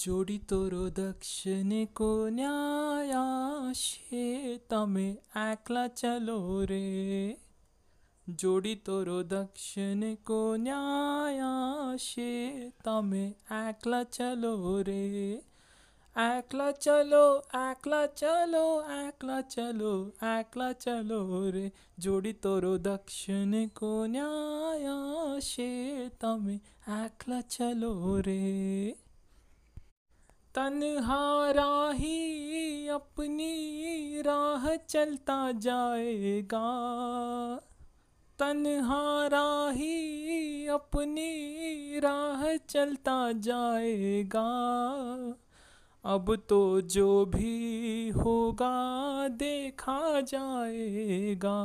जोडितोरो दक्षिणेको न्यायाशे, तमें एक्ला चलो रे। जोडितोरो दक्षिणेको न्यायाशे, तमें एक्ला चलो रे। एक्ला चलो एक्ला चलो एक्ला चलो एक्ला चलो रे। जोड़ी तोरो दक्षिण को न्याय शे तमें एक्ला चलो रे। तन्हारा ही अपनी राह चलता जाएगा। तन्हारा ही अपनी राह चलता जाएगा। अब तो जो भी होगा, देखा जाएगा।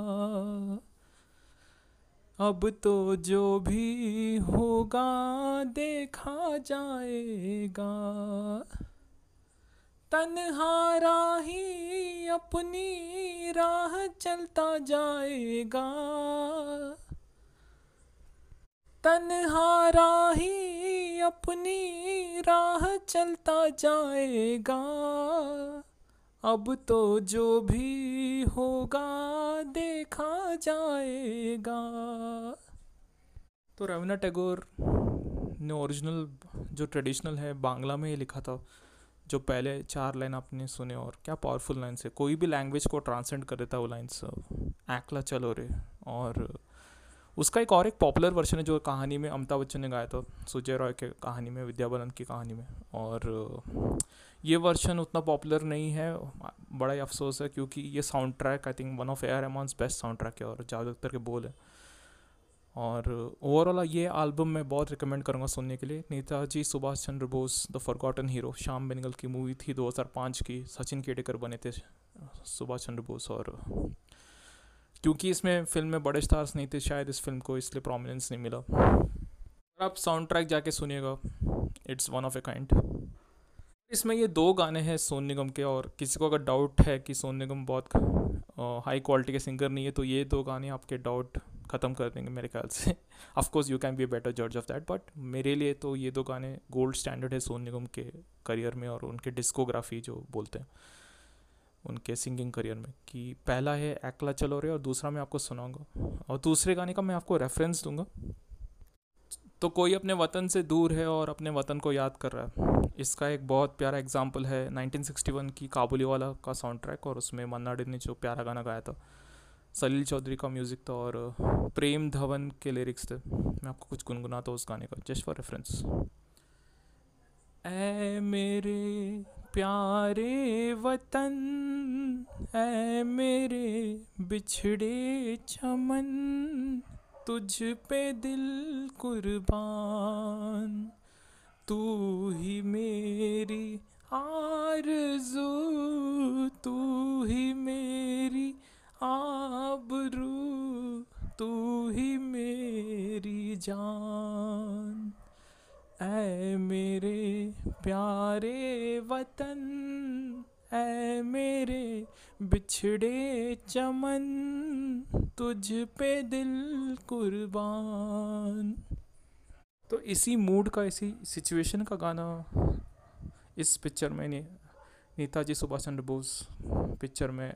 अब तो जो भी होगा देखा जाएगा। तन्हारा ही अपनी राह चलता जाएगा। तन्हारा ही अपनी राह चलता जाएगा। अब तो जो भी होगा, देखा जाएगा। तो रवीना टैगोर ने ओरिजिनल, जो ट्रेडिशनल है, बांग्ला में ही लिखा था, जो पहले चार लाइन आपने सुने और क्या पावरफुल लाइन्स है। कोई भी लैंग्वेज को ट्रांसलेट कर देता वो लाइन्स एक्ला चलो रे और उसका एक और एक पॉपुलर वर्षन है जो कहानी में अमिताभ बच्चन ने गाया था, सुजय रॉय के कहानी में विद्या बालन की कहानी में। और ये वर्जन उतना पॉपुलर नहीं है, बड़ा ही अफसोस है क्योंकि ये sound track I think one of A R Rahman's best sound track है और जावेद अख्तर के बोल है। और ओवरऑल ये एल्बम मैं बहुत रिकमेंड करूँगा सुनने के लिए। Netaji Subhas Chandra Bose the forgotten hero Shyam Benegal की मूवी थी 2005 की, सचिन केडेकर बने थे, सुभाष चंद्र बोस और क्योंकि इसमें फ़िल्म में बड़े स्टार्स नहीं थे, शायद इस फ़िल्म को इसलिए प्रोमिनेंस नहीं मिला। आप साउंड ट्रैक जाके सुनिएगा। It's one of a kind इसमें ये दो गाने हैं सोन निगम के, और किसी को अगर डाउट है कि सोन निगम बहुत हाई क्वालिटी के सिंगर नहीं है तो ये दो गाने आपके डाउट ख़त्म कर देंगे मेरे ख्याल से। Of course you can be better जज ऑफ़ दैट बट मेरे लिए तो ये दो गाने गोल्ड स्टैंडर्ड है सोन निगम के करियर में और उनके डिस्कोग्राफी जो बोलते हैं। उनके सिंगिंग करियर में कि पहला है एकला चलो रे और दूसरा मैं आपको सुनाऊँगा। और दूसरे गाने का मैं आपको रेफरेंस दूँगा। तो कोई अपने वतन से दूर है और अपने वतन को याद कर रहा है। इसका एक बहुत प्यारा एग्ज़ाम्पल है 1961 की काबुली वाला का साउंड ट्रैक और उसमें मन्ना डे ने जो प्यारा गाना गाया था। सलील चौधरी का म्यूज़िक था और प्रेम धवन के लिरिक्स थे। मैं आपको कुछ गुनगुनाता हूँ उस गाने का जस्ट फॉर रेफरेंस ए मेरे प्यारे वतन, ऐ मेरे बिछड़े चमन, तुझ पे दिल कुर्बान, तू ही मेरी आरज़ू, तू ही मेरी आबरू, तू ही मेरी जान। ऐ मेरे प्यारे वतन ऐ मेरे बिछड़े चमन तुझ पे दिल कुर्बान। तो इसी मूड का इसी सिचुएशन का गाना इस पिक्चर में ने, नेताजी सुभाष चंद्र बोस पिक्चर में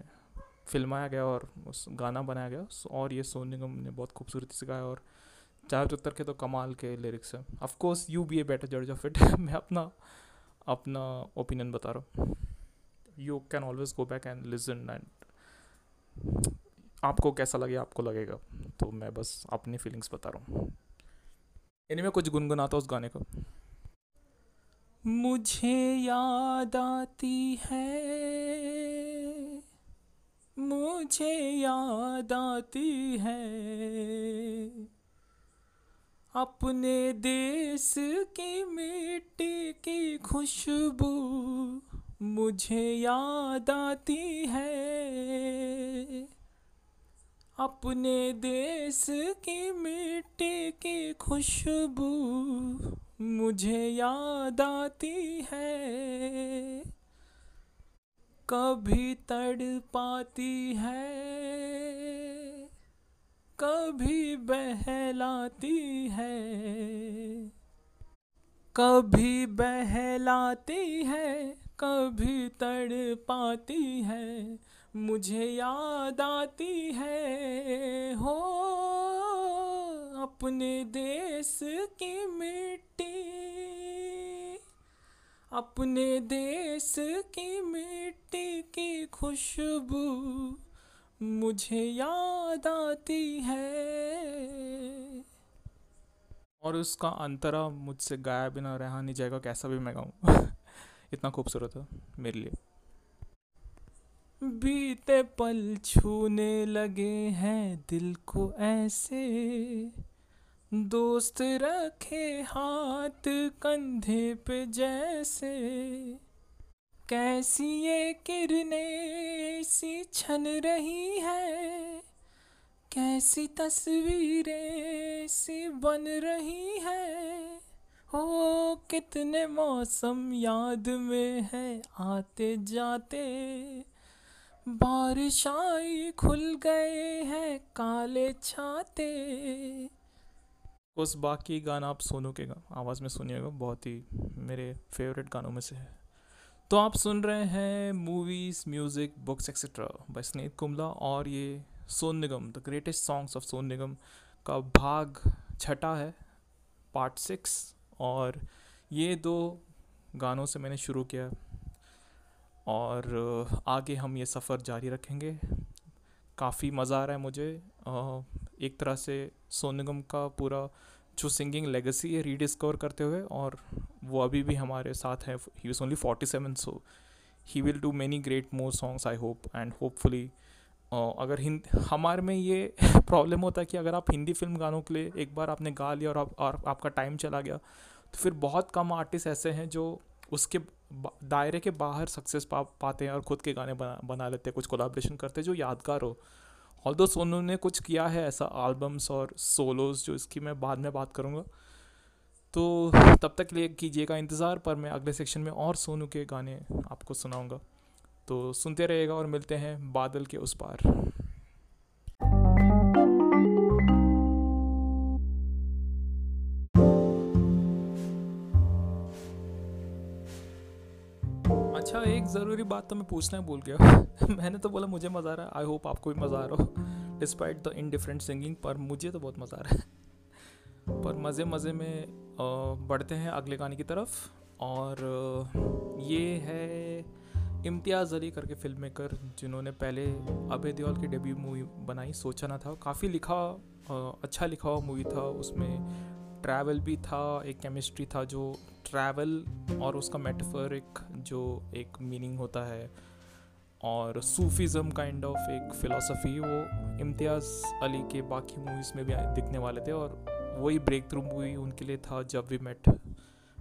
फिल्माया गया और उस गाना बनाया गया। और ये सोनू निगम ने बहुत खूबसूरती से गाया और चार उत्तर के तो कमाल के लिरिक्स हैं। Of course you be a better जज ऑफ़ इट मैं अपना अपना ओपिनियन बता रहा हूँ। You can always go back and listen and आपको कैसा लगे, आपको लगेगा। तो मैं बस अपनी फीलिंग्स बता रहा हूँ। इन्हीं में कुछ गुनगुनाता उस गाने को। मुझे याद आती है। मुझे याद आती है। अपने देश की मिट्टी की खुशबू मुझे याद आती है। अपने देश की मिट्टी की खुशबू मुझे याद आती है। कभी तड़ पाती है। कभी बहलाती है। कभी बहलाती है, कभी तड़ पाती है, मुझे याद आती है। हो, अपने देश की मिट्टी, अपने देश की मिट्टी की खुशबू मुझे याद आती है। और उसका अंतरा मुझसे गाया बिना रहा नहीं जाएगा, कैसा भी मैं गाऊँ। इतना खूबसूरत है मेरे लिए। बीते पल छूने लगे हैं दिल को ऐसे। दोस्त रखे हाथ कंधे पे जैसे। कैसी ये किरने छन रही है, कैसी तस्वीरें सी बन रही है। हो, कितने मौसम याद में है, आते जाते। बारिश आई, खुल गए हैं काले छाते। उस बाकी गाना आप सोनू के आवाज़ में सुनिएगा, बहुत ही मेरे फेवरेट गानों में से है। तो आप सुन रहे हैं movies music books etcetera by Snehit Kumla और ये Sonu Nigam the greatest songs of Sonu Nigam का भाग छठा है पार्ट सिक्स और ये दो गानों से मैंने शुरू किया और आगे हम ये सफ़र जारी रखेंगे। काफ़ी मज़ा आ रहा है मुझे एक तरह से सोन निगम का पूरा जो सिंगिंग लेगेसी है रीडिस्कवर करते हुए और वो अभी भी हमारे साथ है। He was only forty seven so he will do many great more songs I hope and hopefully अगर हिंद हमारे में ये प्रॉब्लम होता है कि अगर आप हिंदी फ़िल्म गानों के लिए एक बार आपने गा लिया और, आप, और आपका टाइम चला गया तो फिर बहुत कम आर्टिस्ट ऐसे हैं जो उसके दायरे के बाहर सक्सेस पा पाते हैं और ख़ुद के गाने बना बना लेते हैं कुछ कोलाब्रेशन करते हैं जो यादगार हो। ऑल दो सोनू ने कुछ किया है ऐसा एल्बम्स और सोलोज जो इसकी मैं बाद में बात करूँगा तो तब तक लिए कीजिएगा इंतज़ार, पर मैं अगले सेक्शन में और सोनू के गाने आपको सुनाऊँगा। तो सुनते रहेगा और मिलते हैं बादल के उस पार। अच्छा एक ज़रूरी बात तो मैं पूछना है भूल गया मैंने तो बोला मुझे मज़ा आ रहा है। आई होप आपको भी मज़ा आ रहा हो। डिस्पाइट द इनडिफरेंट सिंगिंग पर मुझे तो बहुत मज़ा आ रहा है। पर मज़े मज़े में बढ़ते हैं अगले गाने की तरफ़। और ये है इम्तियाज़ अली करके फ़िल्म मेकर जिन्होंने पहले अभय देओल की डेब्यू मूवी बनाई, सोचा ना था। काफ़ी लिखा अच्छा लिखा हुआ मूवी था। उसमें ट्रैवल भी था एक केमिस्ट्री था जो ट्रैवल और उसका मेटाफर एक जो एक मीनिंग होता है और सूफीज़म काइंड ऑफ़ एक फ़िलासफ़ी वो इम्तियाज़ अली के बाकी मूवीज़ में भी दिखने वाले थे और वही ब्रेक थ्रू मूवी उनके लिए था जब वी मेट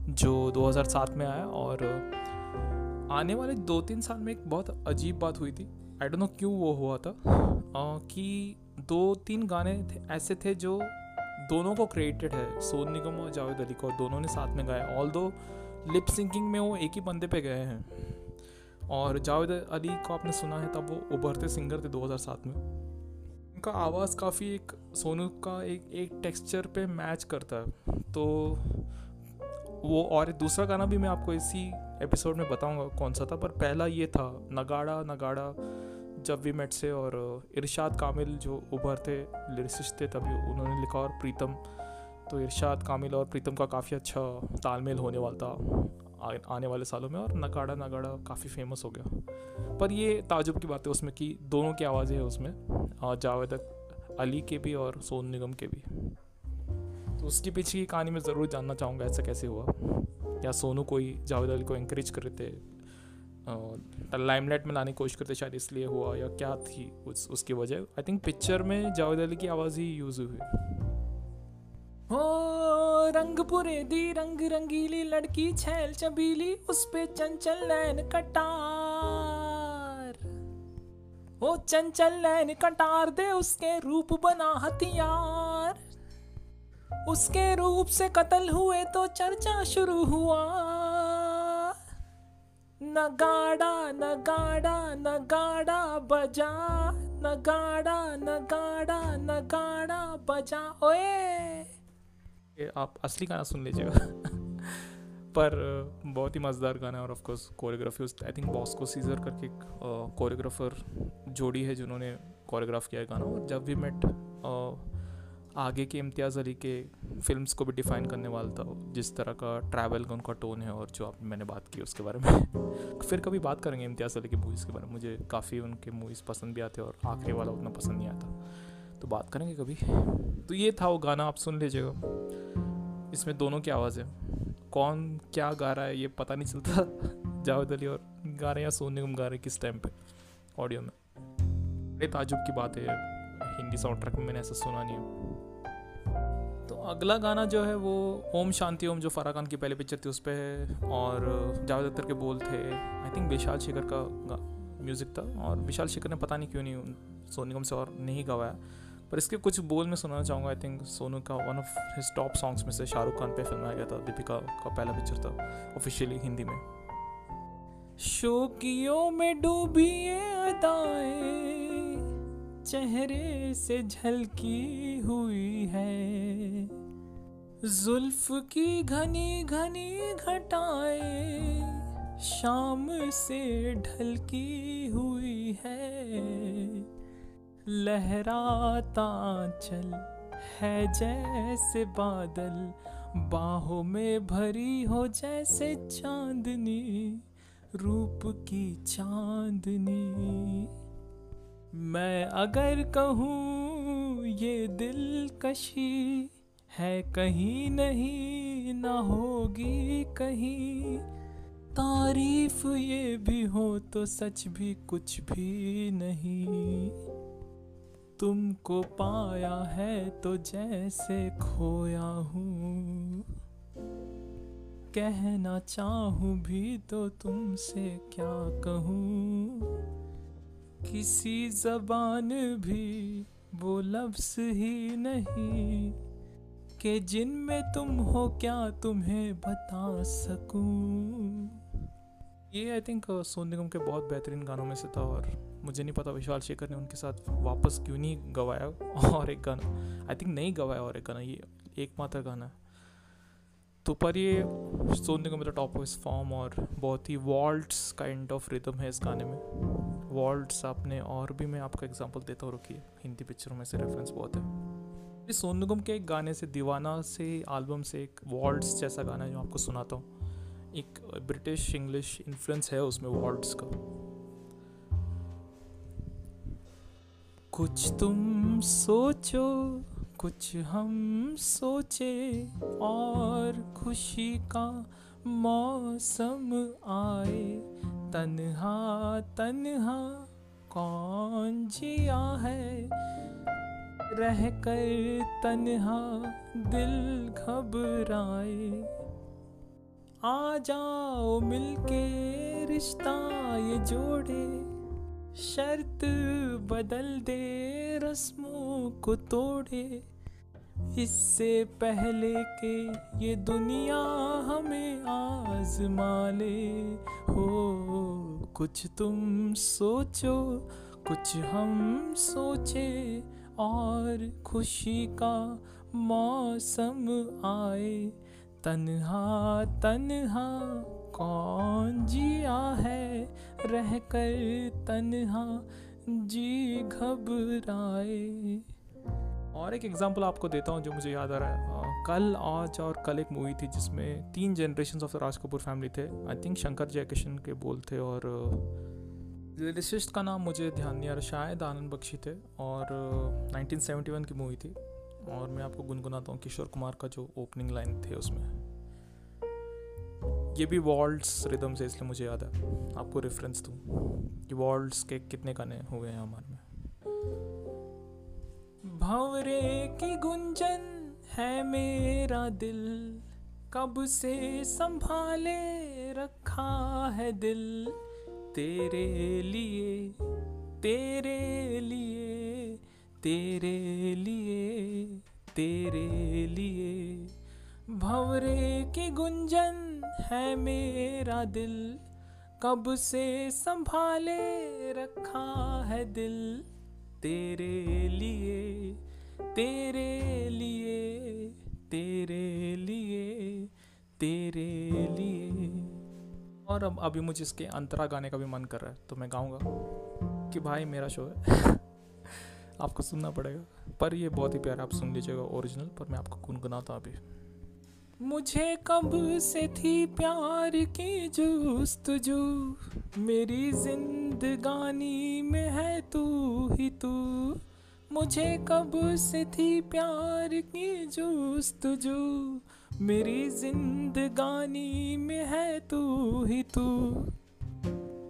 जो 2007 में आया और आने वाले दो तीन साल में एक बहुत अजीब बात हुई थी। आई डोंट नो क्यों वो हुआ था आ, कि दो तीन गाने थे ऐसे थे जो दोनों को क्रिएटेड है, सोन निगम और जावेद अली को दोनों ने साथ में गाया। ऑल दो लिप सिंकिंग में वो एक ही बंदे पे गए हैं, और जावेद अली को आपने सुना है, तब वो उभरते सिंगर थे 2007 में। उनका आवाज़ काफ़ी एक, सोनू का एक एक टेक्सचर पे मैच करता है। तो वो, और एक दूसरा गाना भी मैं आपको इसी एपिसोड में बताऊँगा कौन सा था, पर पहला ये था, नगाड़ा नगाड़ा जब वी मेट से और इरशाद कामिल जो उभर थे लिरिसिस्ट थे तभी उन्होंने लिखा और प्रीतम। तो इरशाद कामिल और प्रीतम का काफ़ी अच्छा तालमेल होने वाला था आने वाले सालों में और नगाड़ा नगाड़ा काफ़ी फ़ेमस हो गया। पर ये ताजुब की बात है उसमें कि दोनों की आवाज़ें हैं उसमें जावेद अली के भी और सोन निगम के भी। तो उसके पीछे की कहानी में ज़रूर जानना चाहूँगा ऐसा कैसे हुआ। या सोनू कोई जावेद अली को इंकरेज कर थे लाइमलाइट में लाने की कोशिश करते शायद इसलिए हुआ या क्या थी उस, उसकी वजह। आई थिंक पिक्चर में जावेद अली की आवाज़ ही यूज़ हुई। हो रंगपुरे दी रंग रंगीली लड़की छैल चबीली, उस पे चंचल नैन कटार। ओ, चंचल नैन कटार दे, उसके रूप बना हथियार। उसके रूप से कत्ल हुए तो चर्चा शुरू हुआ। नगाड़ा नगाड़ा नगाड़ा बजा, नगाड़ा नगाड़ा नगाड़ा बजा। ओए! आप असली गाना सुन लीजिएगा। पर बहुत ही मज़ेदार गाना है और ऑफ़ कोर्स कोरियोग्राफी उस आई थिंक बॉस्को सीजर करके एक कोरियोग्राफर जोड़ी है जिन्होंने कोरियोग्राफ किया है गाना। और जब भी मेट आगे के इम्तियाज़ अली के फिल्म्स को भी डिफ़ाइन करने वाला था, जिस तरह का ट्रैवल का उनका टोन है और जो आप मैंने बात की उसके बारे में। फिर कभी बात करेंगे इम्तियाज़ अली की मूवीज़ के बारे में। मुझे काफ़ी उनके मूवीज़ पसंद भी आते और आखिरी वाला उतना पसंद नहीं आता। तो बात करेंगे कभी। तो ये था वो गाना, आप सुन लीजिएगा। इसमें दोनों की आवाज़ है। कौन क्या गा रहा है ये पता नहीं चलता। जावेद अली और गा रहे हैं या सोने निगम गा रहे हैं, किस टाइम पे? ऑडियो में। बड़े ताजुब की बात है हिंदी साउंड ट्रैक में मैंने ऐसा सुना नहीं है। अगला गाना जो है वो ओम शांति ओम जो फराह खान की पहली पिक्चर थी उस पर है और जावेद अख्तर के बोल थे आई थिंक विशाल शेखर का म्यूज़िक था और विशाल शेखर ने पता नहीं क्यों नहीं सोनू निगम से और नहीं गवाया। पर इसके कुछ बोल मैं सुनाना चाहूँगा आई थिंक सोनू का one of his top songs में से शाहरुख खान पे फ़िल्म आ गया था, दीपिका का पहला पिक्चर था ऑफिशियली हिंदी में। शोकियों में डूबी अदाएँ चेहरे से झलकी हुई है। जुल्फ की घनी घनी घटाए शाम से ढलकी हुई है। लहराता चल है जैसे बादल, बाहों में भरी हो जैसे चांदनी, रूप की चांदनी। मैं अगर कहूँ ये दिलकशी है कहीं नहीं, ना होगी कहीं। तारीफ़ ये भी हो तो सच भी कुछ भी नहीं। तुमको पाया है तो जैसे खोया हूँ। कहना चाहूँ भी तो तुमसे क्या कहूँ? किसी जबान भी वो लफ्स ही नहीं कि जिनमें तुम हो क्या तुम्हें बता सकूँ? ये आई थिंक सोन निगम के बहुत बेहतरीन गानों में से था और मुझे नहीं पता विशाल शेखर ने उनके साथ वापस क्यों नहीं गवाया और एक गाना आई थिंक नहीं गवाया और एक गाना, ये एकमात्र गाना है। तो पर ये सोन निगम मेरा टॉप इस फॉर्म और बहुत ही वॉल्ट्स काइंड ऑफ़ रिदम है इस गाने में। वॉल्ट्स आपने और भी मैं आपका एग्जांपल देता हूँ, रुकिए। हिंदी पिक्चरों में से रेफरेंस बहुत है। इस सोन निगम के एक गाने से, दीवाना से एल्बम से एक वॉल्ट्स जैसा गाना जो आपको सुनाता हूँ। एक ब्रिटिश इंग्लिश इन्फ्लुएंस है उसमें वॉल्ट्स का। कुछ तुम सोचो, कुछ हम सोचे, और खुशी का मौसम आए। तन्हा तन्हा, कौन जिया है? रह कर तन्हा दिल घबराए। आ जाओ मिलके रिश्ता ये जोड़े। शर्त बदल दे, रस्मों को तोड़े। इससे पहले के ये दुनिया हमें आजमा ले। हो, कुछ तुम सोचो, कुछ हम सोचे, और खुशी का मौसम आए। तन्हा तन्हा, कौन जिया है? रह कर तन्हा, जी घबराए। और एक एग्जांपल आपको देता हूँ जो मुझे याद आ रहा है। कल, आज और कल एक मूवी थी जिसमें तीन generation of the Raj Kapoor family थे। आई थिंक शंकर जयकिशन के बोल थे और लिरिसिस्ट का नाम मुझे ध्यान नहीं आ रहा, शायद आनंद बख्शी थे और 1971 की मूवी थी। और मैं आपको गुनगुनाता हूँ किशोर कुमार का जो ओपनिंग लाइन थे उसमें। ये भी वॉल्ड्स रिदम से, इसलिए मुझे याद है। आपको रेफरेंस दूँ कि वॉल्ड्स के कितने गाने हुए हैं हमारे में। भंवरे की गुंजन है मेरा दिल। कब से संभाले रखा है दिल? तेरे लिए तेरे लिए तेरे लिए तेरे लिए। भंवरे की गुंजन है मेरा दिल। कब से संभाले रखा है दिल? तेरे लिए तेरे लिए तेरे लिए तेरे लिए। और अब, अभी मुझे इसके अंतरा गाने का भी मन कर रहा है तो मैं गाऊँगा। कि भाई, मेरा शो है। आपको सुनना पड़ेगा। पर ये बहुत ही प्यारा, आप सुन लीजिएगा ओरिजिनल पर मैं आपको गुनगुनाता अभी। मुझे कब से थी प्यार की जूस्तजू मेरी जिंदगानी में है तू ही तू। मुझे कब से थी प्यार की जूस्तजू मेरी जिंदगानी में है तू ही तू।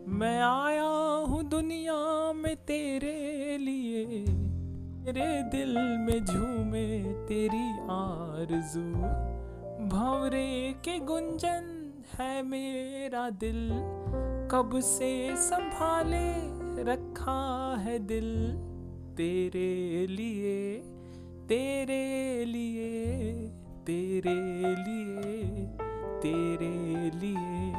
मैं आया हूँ दुनिया में तेरे लिए। मेरे दिल में झूमे तेरी आरज़ू। भंवरे के गुंजन है मेरा दिल। कब से संभाले रखा है दिल? तेरे लिए तेरे लिए तेरे लिए तेरे लिए।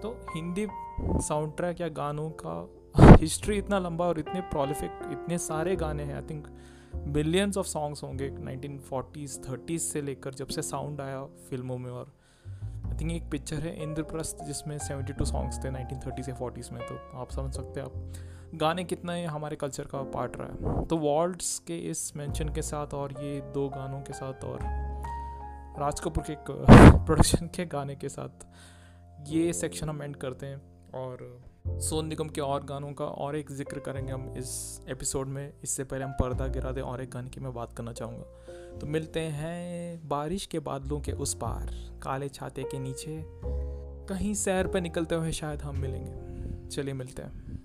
तो हिंदी साउंड ट्रैक या गानों का हिस्ट्री इतना लंबा और इतने प्रोलिफिक इतने सारे गाने हैं I think billions of songs होंगे 1940s 30s से लेकर जब से साउंड आया फ़िल्मों में और आई थिंक एक पिक्चर है इंद्रप्रस्थ जिसमें 72 सॉन्ग्स थे 1930 से 40s में तो आप समझ सकते हैं आप गाने कितना ये हमारे कल्चर का पार्ट रहा है। तो वॉल्ड्स के इस मेंशन के साथ और ये दो गानों के साथ और राज कपूर के प्रोडक्शन के गाने के साथ ये सेक्शन हम एंड करते हैं और सोन निगम के और गानों का और एक ज़िक्र करेंगे हम इस एपिसोड में। इससे पहले हम पर्दा गिरा दे और एक गाने की मैं बात करना चाहूँगा। तो मिलते हैं बारिश के बादलों के उस पार, काले छाते के नीचे। कहीं सैर पर निकलते हुए शायद हम मिलेंगे। चलिए मिलते हैं।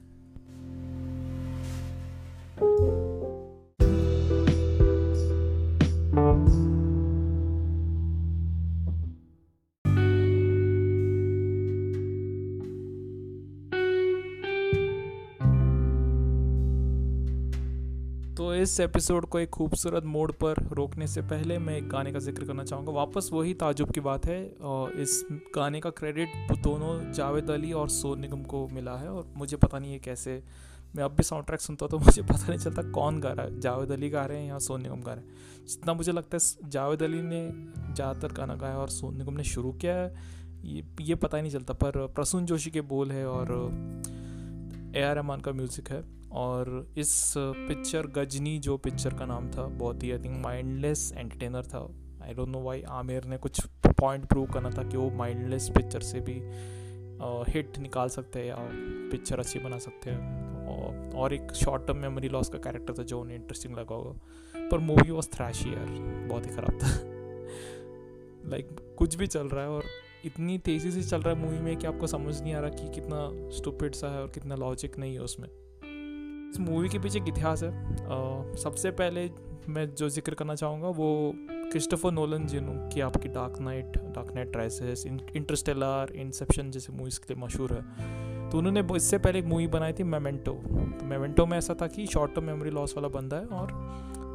इस एपिसोड को एक खूबसूरत मोड़ पर रोकने से पहले मैं एक गाने का ज़िक्र करना चाहूँगा। वापस वही ताजुब की बात है, और इस गाने का क्रेडिट दोनों जावेद अली और सोन निगम को मिला है, और मुझे पता नहीं है कैसे, मैं अब भी साउंड ट्रैक सुनता हूँ तो मुझे पता नहीं चलता कौन गा रहा है। जावेद अली गा रहे हैं या सोन निगम गा रहे हैं? जितना मुझे लगता है, जावेद अली ने ज़्यादातर गाना गाया और सोन निगम ने शुरू किया है। ये ये पता ही नहीं चलता, पर प्रसून जोशी के बोल है, और ए आर रहमान का म्यूज़िक है और इस पिक्चर गजनी जो पिक्चर का नाम था बहुत ही आई थिंक माइंडलेस एंटरटेनर था। I don't know why Aamir ने कुछ पॉइंट प्रूव करना था कि वो माइंडलेस पिक्चर से भी हिट निकाल सकते हैं या पिक्चर अच्छी बना सकते हैं। और, एक शॉर्ट टर्म मेमोरी लॉस का कैरेक्टर था जो उन्हें इंटरेस्टिंग लगा होगा। पर मूवी वॉज़ थ्रैश यार बहुत ही ख़राब था। लाइक like, कुछ भी चल रहा है और इतनी तेज़ी से चल रहा है मूवी में कि आपको समझ नहीं आ रहा कि कितना स्टूपिड सा है और कितना लॉजिक नहीं है उसमें। इस मूवी के पीछे एक इतिहास है। आ, सबसे पहले मैं जो ज़िक्र करना चाहूँगा वो क्रिस्टोफर नोलन की आपकी Dark Knight Dark Knight Rises Interstellar Inception जैसे मूवीज़ के लिए मशहूर है। तो उन्होंने इससे पहले एक मूवी बनाई थी मेमेंटो तो मेमेंटो में ऐसा था कि शॉर्ट टर्म मेमोरी लॉस वाला बंदा है और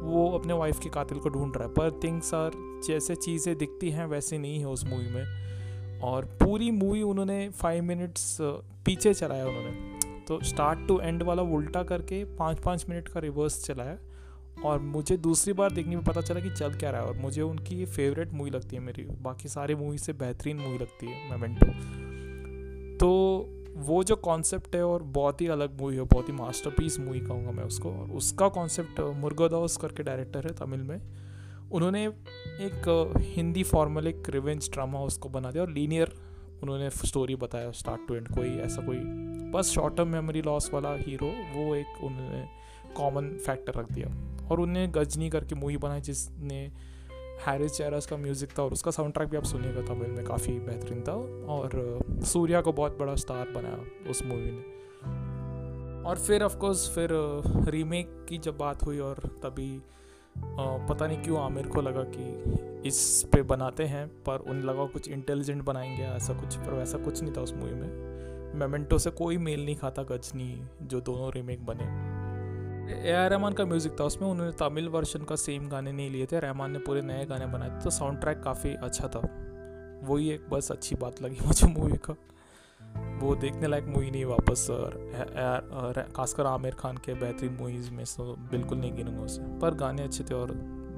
वो अपने वाइफ के कातिल को ढूंढ रहा है। पर थिंग्स आर जैसे चीज़ें दिखती हैं वैसे नहीं है उस मूवी में। और पूरी मूवी उन्होंने फाइव मिनट्स पीछे चलाया उन्होंने। तो स्टार्ट टू एंड वाला उल्टा करके पाँच पाँच मिनट का रिवर्स चलाया और मुझे दूसरी बार देखने में पता चला कि चल क्या रहा है और मुझे उनकी ये फेवरेट मूवी लगती है मेरी। बाकी सारी मूवी से बेहतरीन मूवी लगती है मेमेंटो तो वो जो कॉन्सेप्ट है और बहुत ही अलग मूवी है, बहुत ही मास्टरपीस मूवी कहूँगा मैं उसको। और उसका कॉन्सेप्ट मुर्गोदास करके डायरेक्टर है तमिल में। उन्होंने एक हिंदी फॉर्मलिक रिवेंज ड्रामा उसको बना दिया और लीनियर उन्होंने स्टोरी बताया स्टार्ट टू एंड कोई ऐसा कोई बस शॉर्ट टर्म मेमोरी लॉस वाला हीरो वो एक उन्होंने कॉमन फैक्टर रख दिया। और उन्हें गजनी करके मूवी बनाई जिसने हैरिस चेरस का म्यूज़िक था और उसका साउंड ट्रैक भी आप सुनिएगा तमिल में, काफ़ी बेहतरीन था और सूर्या को बहुत बड़ा स्टार बनाया उस मूवी ने। और फिर ऑफकोर्स फिर रीमेक की जब बात हुई और तभी पता नहीं क्यों आमिर को लगा कि इस पे बनाते हैं, पर उन लगा कुछ इंटेलिजेंट बनाएँगे ऐसा कुछ, पर वैसा कुछ नहीं था उस मूवी में। मेमेंटो से कोई मेल नहीं खाता गजनी जो दोनों रीमेक बने। ए आर रहमान का म्यूज़िक था उसमें, उन्होंने तमिल वर्जन का सेम गाने नहीं लिए थे, रहमान ने पूरे नए गाने बनाए थे तो साउंड ट्रैक काफ़ी अच्छा था। वही एक बस अच्छी बात लगी मुझे मूवी का। वो देखने लायक मूवी नहीं वापस खासकर आमिर खान के बेहतरीन मूवीज़ में तो बिल्कुल नहीं गिनूँगा उसे। पर गाने अच्छे थे, और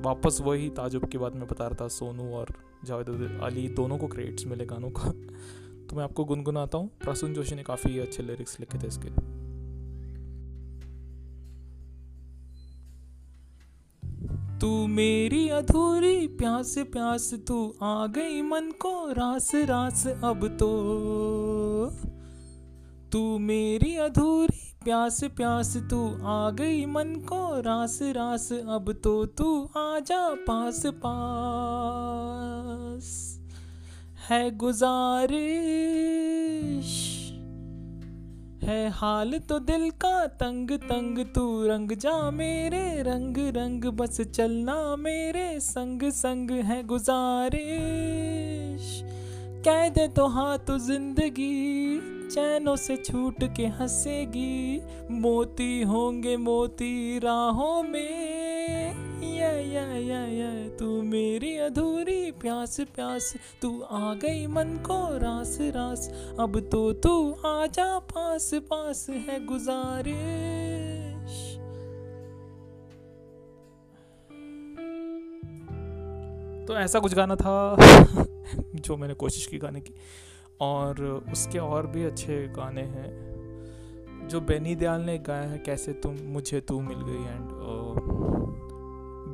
वापस वही ताजुब की बात मैं बता रहा था, सोनू और जावेद अली दोनों को क्रेडिट्स मिले गानों का। तो मैं आपको गुनगुनाता हूँ। प्रसून जोशी ने काफ़ी अच्छे लिरिक्स लिखे थे इसके। तू मेरी अधूरी प्यास प्यास, तू आ गई मन को रास रास अब तो। तू मेरी अधूरी, प्यास प्यास, तू आ गई मन को रास रास, अब तो तू आजा पास पास। है गुजारिश, है हाल तो दिल का तंग तंग, तू रंग जा मेरे रंग रंग, बस चलना मेरे संग संग। है गुजारिश कह दे तो हाँ तो ज़िंदगी चैनों से छूट के हंसेगी। मोती होंगे मोती राहों में। या या या या, तू मेरी अधूरी प्यास प्यास। तू आ गई मन को रास रास। अब तो तू आजा पास पास है गुजारिश। तो ऐसा कुछ गाना था जो मैंने कोशिश की गाने की। और उसके और भी अच्छे गाने हैं। जो बेनी दयाल ने गाया है, कैसे तुम, मुझे तू मिल गई एंड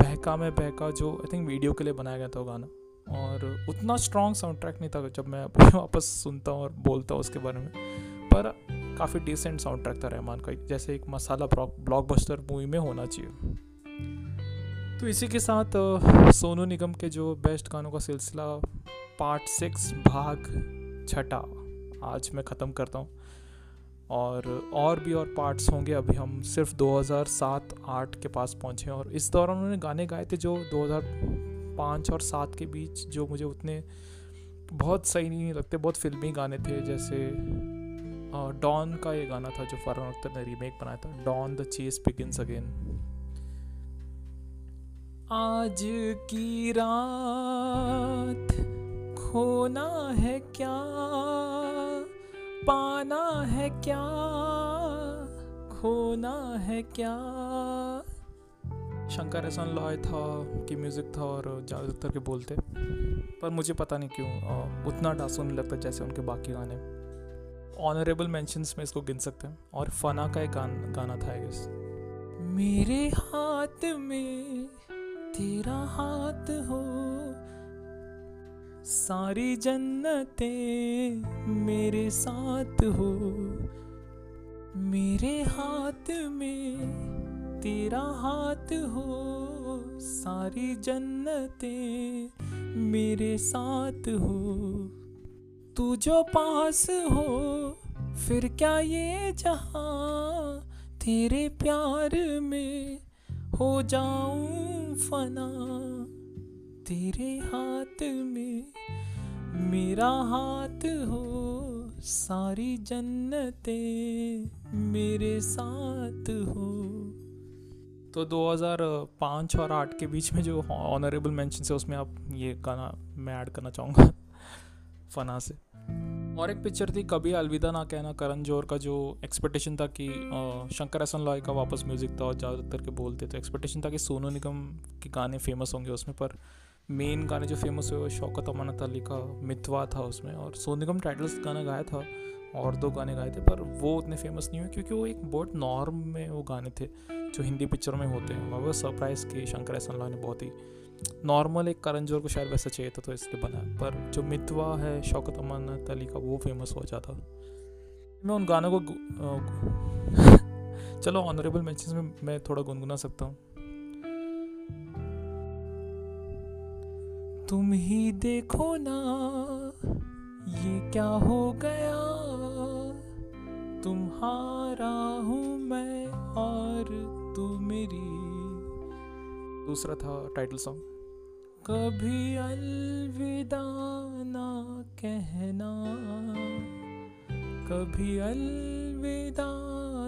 बहका में बहका, जो आई थिंक वीडियो के लिए बनाया गया था वो गाना। और उतना स्ट्रॉन्ग साउंड ट्रैक नहीं था जब मैं वापस सुनता हूँ और बोलता हूँ उसके बारे में। पर काफ़ी डिसेंट साउंड ट्रैक था रहमान का। जैसे एक मसाला ब्लॉकबस्टर मूवी में होना चाहिए। तो इसी के साथ, सोनू निगम के जो बेस्ट गानों का सिलसिला पार्ट सिक्स भाग छठा, आज मैं ख़त्म करता हूँ। और और भी और पार्ट्स होंगे, अभी हम सिर्फ़ 2007-8 के पास पहुँचे और इस दौरान उन्होंने गाने गाए थे जो 2005 और 7 के बीच, जो मुझे उतने बहुत सही नहीं लगते, बहुत फिल्मी गाने थे। जैसे डॉन का ये गाना था जो फरहान अख्तर ने रीमेक बनाया था, Don the chase begins again. आज की रात खोना है क्या? पाना है क्या? खोना है क्या? शंकर एहसान लॉय था कि म्यूज़िक था और जावेद अख्तर के बोलते। पर मुझे पता नहीं क्यों उतना डांसो नहीं लगता जैसे उनके बाकी गाने। ऑनरेबल मेंशंस में इसको गिन सकते हैं। और फना का एक गान, गाना था गेस मेरे हाथ में तेरा हाथ हो। सारी जन्नतें मेरे साथ हो। मेरे हाथ में तेरा हाथ हो। सारी जन्नतें मेरे साथ हो। तू जो पास हो, फिर क्या ये जहाँ तेरे प्यार में हो जाऊँ? फना। तेरे हाथ में मेरा हाथ हो, सारी जन्नते मेरे साथ हो। तो 2005 और 8 के बीच में जो ऑनरेबल मेंशन है उसमें आप ये गाना, मैं ऐड करना चाहूँगा। फना से। और एक पिक्चर थी, कभी अलविदा ना कहना करण ज़ोर का, जो एक्सपेक्टेशन था कि शंकर हसन लॉय का वापस म्यूज़िक था और ज़्यादातर के बोलते तो एक्सपेक्टेशन था कि सोनू निगम के गाने फ़ेमस होंगे उसमें, पर मेन गाने जो फ़ेमस हुए वो शौकत अमानत अली का मितवा था उसमें। और सोनू निगम टाइटल्स गाना गाया था, और दो गाने गाए थे, पर वो उतने फ़ेमस नहीं हुए, क्योंकि वो एक बहुत नॉर्म में वो गाने थे, जो हिंदी पिक्चर में होते हैं। वो सरप्राइज़ कि शंकर एहसान ने बहुत ही नॉर्मल एक करण ज़ोर को शायद वैसा चाहिए था तो इसलिए बना पर जो मितवा है, शौकत अमानत अली का, वो फ़ेमस हो जाता। मैं उन गानों को चलो ऑनरेबल में मैं थोड़ा गुनगुना सकता हूँ। तुम ही देखो ना, ये क्या हो गया? तुम्हारा हूँ मैं और तू मेरी। दूसरा था टाइटल सॉन्ग कभी अलविदा ना कहना, कभी अलविदा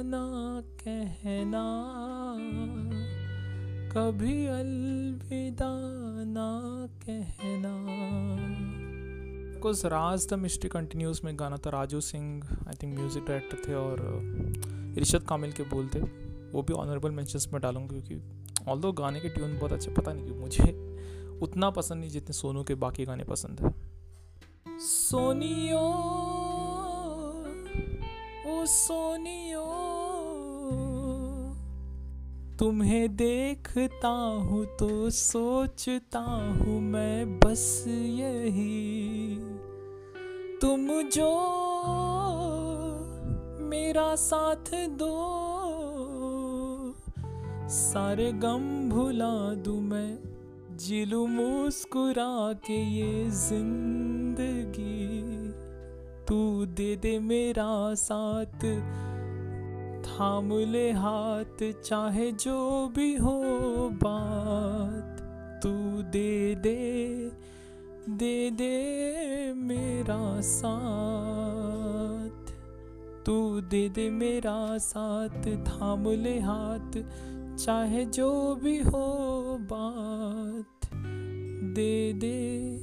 ना कहना, कभी अलविदा ना कहना। कुछ राज द मिस्ट्री कंटिन्यूस में गाना था Raju Singh I think music director थे और इरशद कामिल के बोल थे। वो भी ऑनरेबल मेंशंस में डालूँगा क्योंकि ऑल दो गाने के ट्यून बहुत अच्छे, पता नहीं क्यों मुझे उतना पसंद नहीं जितने सोनू के बाकी गाने पसंद है। सोनियो, ओ सोनियो, तुम्हें देखता हूँ तो सोचता हूँ मैं बस यही। तुम जो मेरा साथ दो, सारे गम भुला दूँ मैं। जिलू मुस्कुरा के ये ज़िंदगी, तू दे दे मेरा साथ। थाम ले हाथ, चाहे जो भी हो बात, तू दे दे दे दे मेरा साथ। तू दे दे मेरा साथ, थाम ले हाथ चाहे जो भी हो बात दे दे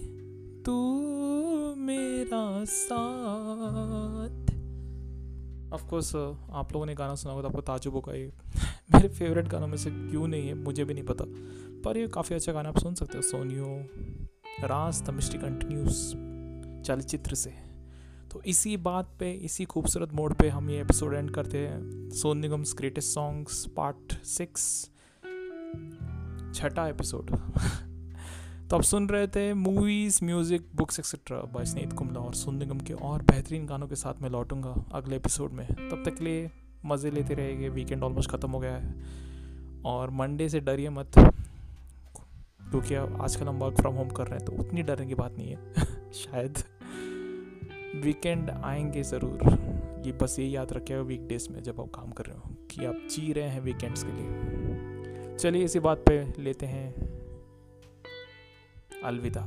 तू मेरा साथ। ऑफ़ कोर्स uh, आप लोगों ने गाना सुना होगा तो आपको ताजुब होगा ये मेरे फेवरेट गानों में से क्यों नहीं है मुझे भी नहीं पता। पर ये काफ़ी अच्छा गाना आप सुन सकते हो सोनियो रास द मिस्टी कंटिन्यूस चलचित्र से। तो इसी बात पे, इसी खूबसूरत मोड पे हम ये एपिसोड एंड करते हैं। Sonu Nigam's greatest songs part six छठा एपिसोड तो आप सुन रहे थे movies music books etcetera by Snehit Kumla और सुन निगम के और बेहतरीन गानों के साथ मैं लौटूँगा अगले एपिसोड में। तब तक के लिए मज़े लेते रहेंगे वीकेंड ऑलमोस्ट ख़त्म हो गया है। और मंडे से डरिए मत, क्योंकि आजकल हम वर्क फ्रॉम होम कर रहे हैं तो उतनी डरने की बात नहीं है। शायद। वीकेंड आएँगे ज़रूर। ये बस ये याद रखे हो वीकडेज में जब आप काम कर रहे हो कि आप जी रहे हैं वीकेंड्स के लिए। चलिए इसी बात पे लेते हैं। अलविदा।